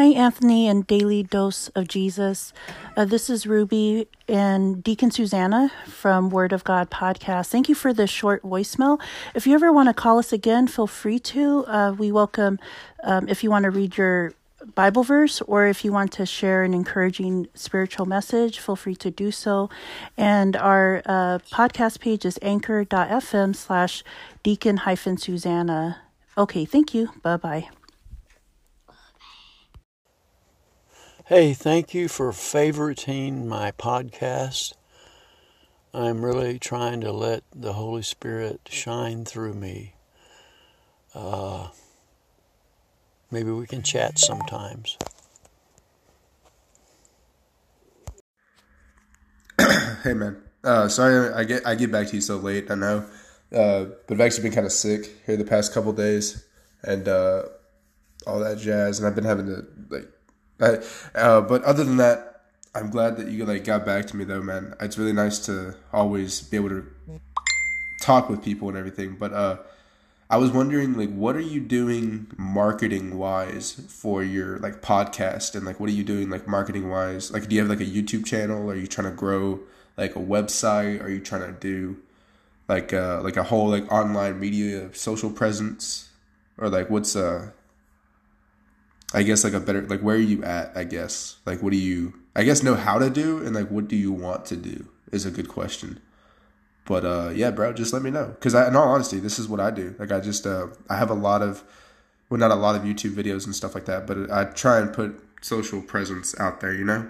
Hi, Anthony and Daily Dose of Jesus. Uh, this is Ruby and Deacon Susanna from Word of God podcast. Thank you for the short voicemail. If you ever want to call us again, feel free to. Uh, we welcome um, if you want to read your Bible verse or if you want to share an encouraging spiritual message, feel free to do so. And our uh, podcast page is anchor.fm slash deacon hyphen Susanna. Okay, thank you. Bye bye. Hey, thank you for favoriting my podcast. I'm really trying to let the Holy Spirit shine through me. Uh, maybe we can chat sometimes. hey man, uh, sorry I get I get back to you so late. I know, uh, but I've actually been kind of sick here the past couple days and uh, all that jazz, and I've been having to like uh, but other than that, I'm glad that you like got back to me though, man. It's really nice to always be able to talk with people and everything. But uh, I was wondering, like, what are you doing marketing wise for your like podcast, and like, what are you doing like marketing wise? Like, do you have like a YouTube channel? Are you trying to grow like a website? Are you trying to do like uh like a whole like online media social presence, or like what's uh I guess like a better like where are you at? I guess like what do you I guess know how to do and like what do you want to do is a good question. But uh yeah, bro, just let me know because in all honesty, this is what I do. Like I just uh I have a lot of well not a lot of YouTube videos and stuff like that, but I try and put social presence out there, you know.